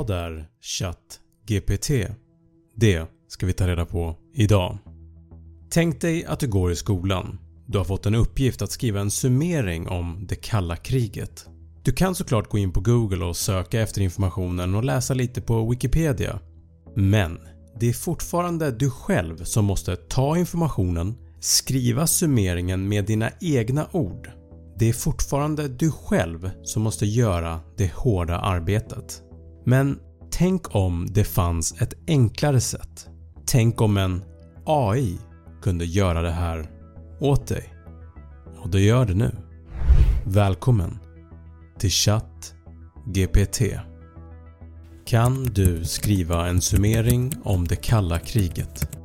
Vad är ChatGPT? Det ska vi ta reda på idag. Tänk dig att du går i skolan. Du har fått en uppgift att skriva en summering om det kalla kriget. Du kan såklart gå in på google och söka efter informationen och läsa lite på wikipedia. Men det är fortfarande du själv som måste ta informationen, skriva summeringen med dina egna ord. Det är fortfarande du själv som måste göra det hårda arbetet. Men tänk om det fanns ett enklare sätt. Tänk om en AI kunde göra det här åt dig. Och det gör det nu. Välkommen till Chatt GPT. Kan du skriva en summering om det kalla kriget?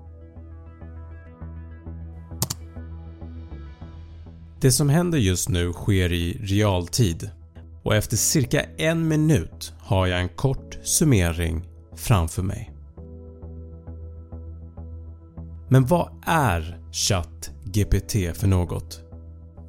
Det som händer just nu sker i realtid och efter cirka en minut har jag en kort summering framför mig. Men vad är ChatGPT för något?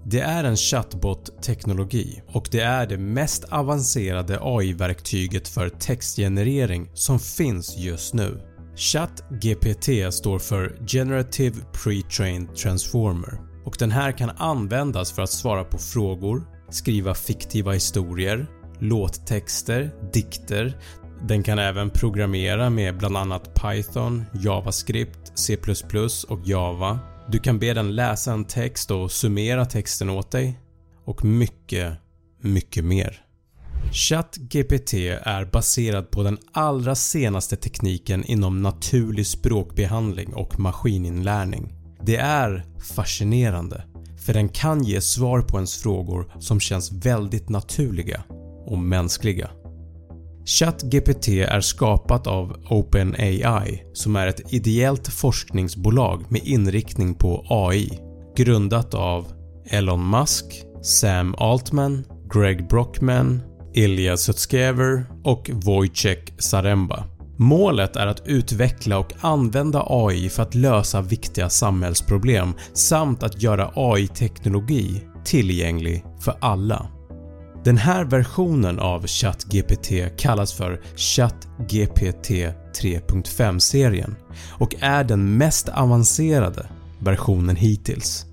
Det är en chatbot-teknologi och det är det mest avancerade AI-verktyget för textgenerering som finns just nu. ChatGPT står för “Generative Pre-trained Transformer” och den här kan användas för att svara på frågor, skriva fiktiva historier, låttexter, dikter. Den kan även programmera med bland annat Python, JavaScript, C++ och Java. Du kan be den läsa en text och summera texten åt dig och mycket, mycket mer. ChatGPT är baserad på den allra senaste tekniken inom naturlig språkbehandling och maskininlärning. Det är fascinerande för den kan ge svar på ens frågor som känns väldigt naturliga och mänskliga. ChatGPT är skapat av OpenAI som är ett ideellt forskningsbolag med inriktning på AI grundat av Elon Musk, Sam Altman, Greg Brockman, Ilya Sutskever och Wojciech Zaremba. Målet är att utveckla och använda AI för att lösa viktiga samhällsproblem samt att göra AI-teknologi tillgänglig för alla. Den här versionen av ChatGPT kallas för ChatGPT 3.5-serien och är den mest avancerade versionen hittills.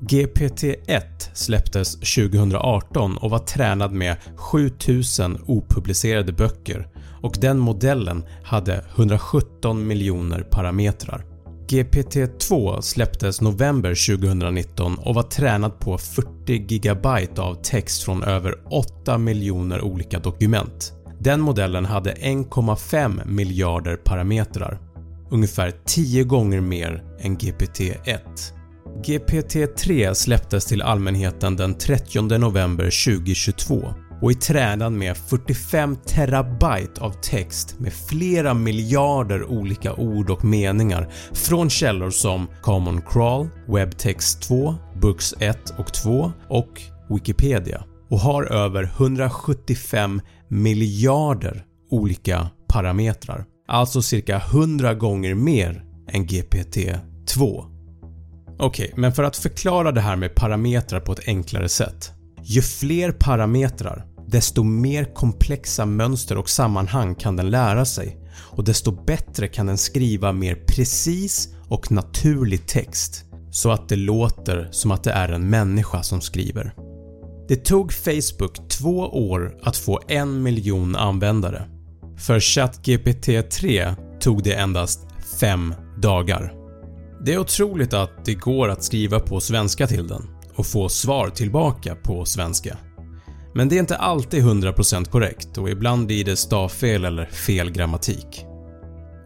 GPT-1 släpptes 2018 och var tränad med 7000 opublicerade böcker och den modellen hade 117 miljoner parametrar. GPT-2 släpptes november 2019 och var tränad på 40 GB av text från över 8 miljoner olika dokument. Den modellen hade 1,5 miljarder parametrar. Ungefär 10 gånger mer än GPT-1. GPT-3 släpptes till allmänheten den 30 november 2022 och är tränad med 45 terabyte av text med flera miljarder olika ord och meningar från källor som Common Crawl, Webtext 2, Books 1 och 2 och Wikipedia och har över 175 miljarder olika parametrar. Alltså cirka 100 gånger mer än GPT-2. Okej, okay, men för att förklara det här med parametrar på ett enklare sätt. Ju fler parametrar desto mer komplexa mönster och sammanhang kan den lära sig och desto bättre kan den skriva mer precis och naturlig text så att det låter som att det är en människa som skriver. Det tog Facebook två år att få en miljon användare. För ChatGPT 3 tog det endast 5 dagar. Det är otroligt att det går att skriva på svenska till den och få svar tillbaka på svenska. Men det är inte alltid 100% korrekt och ibland blir det stavfel eller fel grammatik.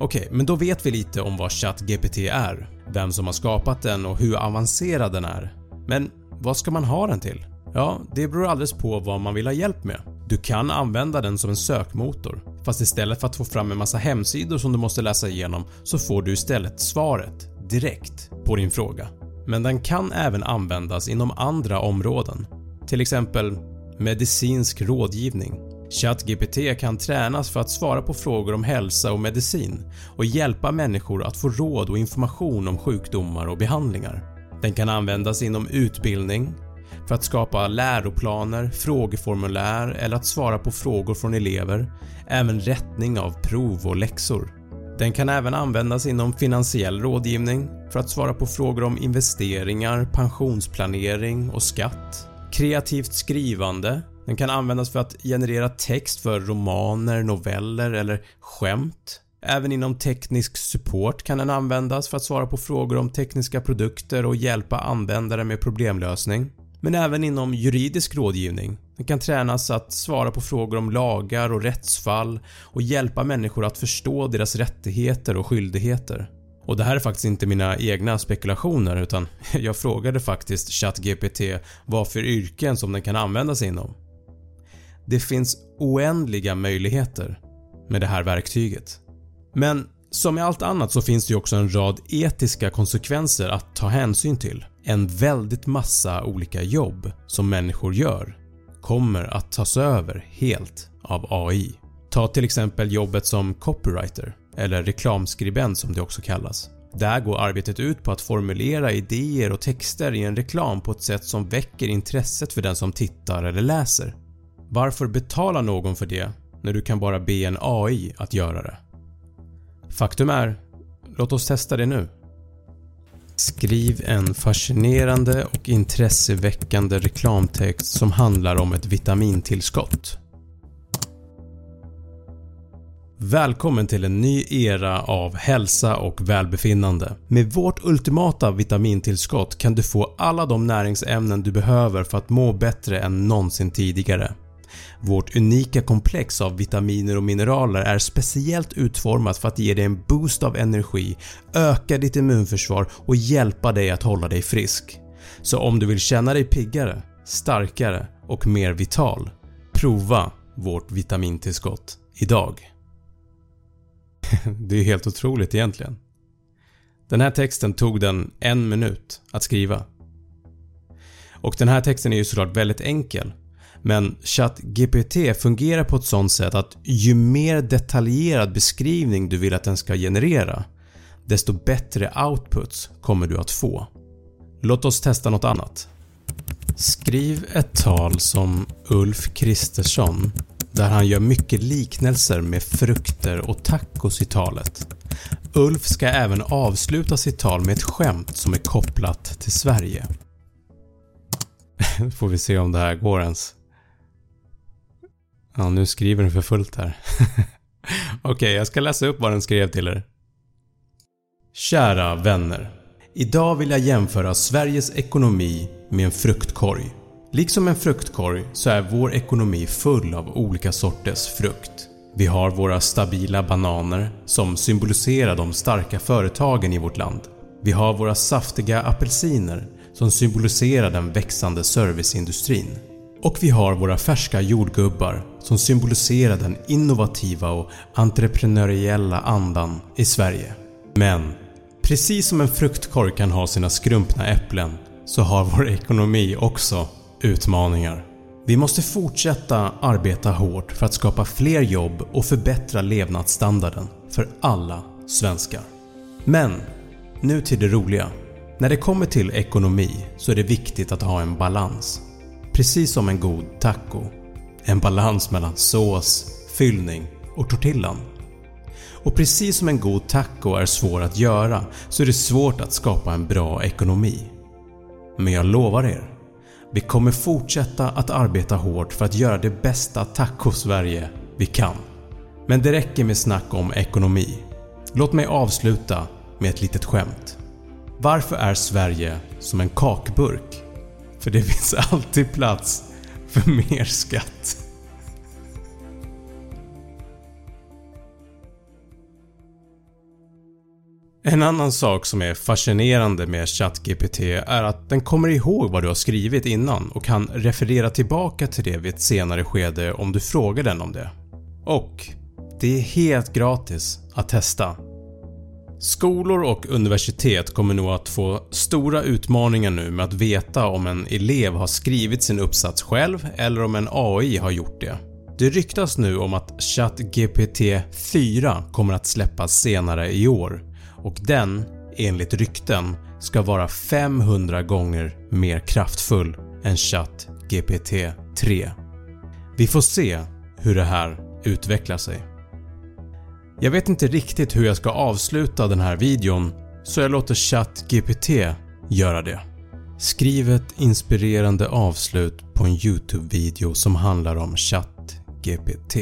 Okej, okay, men då vet vi lite om vad ChatGPT är, vem som har skapat den och hur avancerad den är. Men vad ska man ha den till? Ja, det beror alldeles på vad man vill ha hjälp med. Du kan använda den som en sökmotor, fast istället för att få fram en massa hemsidor som du måste läsa igenom så får du istället svaret direkt på din fråga. Men den kan även användas inom andra områden. Till exempel medicinsk rådgivning. ChatGPT kan tränas för att svara på frågor om hälsa och medicin och hjälpa människor att få råd och information om sjukdomar och behandlingar. Den kan användas inom utbildning, för att skapa läroplaner, frågeformulär eller att svara på frågor från elever, även rättning av prov och läxor. Den kan även användas inom finansiell rådgivning för att svara på frågor om investeringar, pensionsplanering och skatt. Kreativt skrivande den kan användas för att generera text för romaner, noveller eller skämt. Även inom teknisk support kan den användas för att svara på frågor om tekniska produkter och hjälpa användare med problemlösning. Men även inom juridisk rådgivning. Den kan tränas att svara på frågor om lagar och rättsfall och hjälpa människor att förstå deras rättigheter och skyldigheter. Och det här är faktiskt inte mina egna spekulationer utan jag frågade faktiskt ChatGPT vad för yrken som den kan användas inom. Det finns oändliga möjligheter med det här verktyget. Men som med allt annat så finns det ju också en rad etiska konsekvenser att ta hänsyn till. En väldigt massa olika jobb som människor gör kommer att tas över helt av AI. Ta till exempel jobbet som copywriter eller reklamskribent som det också kallas. Där går arbetet ut på att formulera idéer och texter i en reklam på ett sätt som väcker intresset för den som tittar eller läser. Varför betala någon för det när du kan bara be en AI att göra det? Faktum är, låt oss testa det nu. Skriv en fascinerande och intresseväckande reklamtext som handlar om ett vitamintillskott. Välkommen till en ny era av hälsa och välbefinnande. Med vårt ultimata vitamintillskott kan du få alla de näringsämnen du behöver för att må bättre än någonsin tidigare. Vårt unika komplex av vitaminer och mineraler är speciellt utformat för att ge dig en boost av energi, öka ditt immunförsvar och hjälpa dig att hålla dig frisk. Så om du vill känna dig piggare, starkare och mer vital, prova vårt vitamintillskott idag. Det är helt otroligt egentligen. Den här texten tog den en minut att skriva. Och den här texten är ju såklart väldigt enkel men ChatGPT fungerar på ett sånt sätt att ju mer detaljerad beskrivning du vill att den ska generera desto bättre outputs kommer du att få. Låt oss testa något annat. Skriv ett tal som Ulf Kristersson där han gör mycket liknelser med frukter och tacos i talet. Ulf ska även avsluta sitt tal med ett skämt som är kopplat till Sverige. Får vi se om det här går ens. Ja, nu skriver den för fullt här. Okej, okay, jag ska läsa upp vad den skrev till er. Kära vänner. Idag vill jag jämföra Sveriges ekonomi med en fruktkorg. Liksom en fruktkorg så är vår ekonomi full av olika sorters frukt. Vi har våra stabila bananer som symboliserar de starka företagen i vårt land. Vi har våra saftiga apelsiner som symboliserar den växande serviceindustrin. Och vi har våra färska jordgubbar som symboliserar den innovativa och entreprenöriella andan i Sverige. Men precis som en fruktkorg kan ha sina skrumpna äpplen så har vår ekonomi också utmaningar. Vi måste fortsätta arbeta hårt för att skapa fler jobb och förbättra levnadsstandarden för alla svenskar. Men nu till det roliga. När det kommer till ekonomi så är det viktigt att ha en balans. Precis som en god taco. En balans mellan sås, fyllning och tortillan. Och precis som en god taco är svår att göra så är det svårt att skapa en bra ekonomi. Men jag lovar er, vi kommer fortsätta att arbeta hårt för att göra det bästa taco-Sverige vi kan. Men det räcker med snack om ekonomi. Låt mig avsluta med ett litet skämt. Varför är Sverige som en kakburk? För det finns alltid plats för mer skatt. En annan sak som är fascinerande med ChatGPT är att den kommer ihåg vad du har skrivit innan och kan referera tillbaka till det vid ett senare skede om du frågar den om det. Och det är helt gratis att testa. Skolor och universitet kommer nog att få stora utmaningar nu med att veta om en elev har skrivit sin uppsats själv eller om en AI har gjort det. Det ryktas nu om att ChatGPT 4 kommer att släppas senare i år och den, enligt rykten, ska vara 500 gånger mer kraftfull än ChatGPT 3. Vi får se hur det här utvecklar sig. Jag vet inte riktigt hur jag ska avsluta den här videon så jag låter ChatGPT göra det. Skriv ett inspirerande avslut på en YouTube-video som handlar om ChatGPT.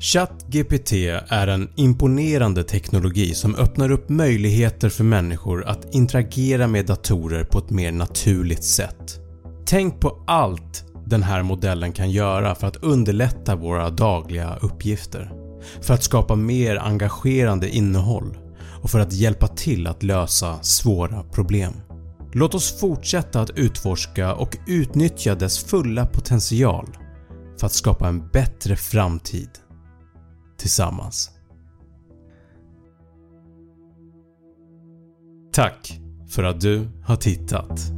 ChatGPT är en imponerande teknologi som öppnar upp möjligheter för människor att interagera med datorer på ett mer naturligt sätt. Tänk på allt den här modellen kan göra för att underlätta våra dagliga uppgifter, för att skapa mer engagerande innehåll och för att hjälpa till att lösa svåra problem. Låt oss fortsätta att utforska och utnyttja dess fulla potential för att skapa en bättre framtid tillsammans. Tack för att du har tittat.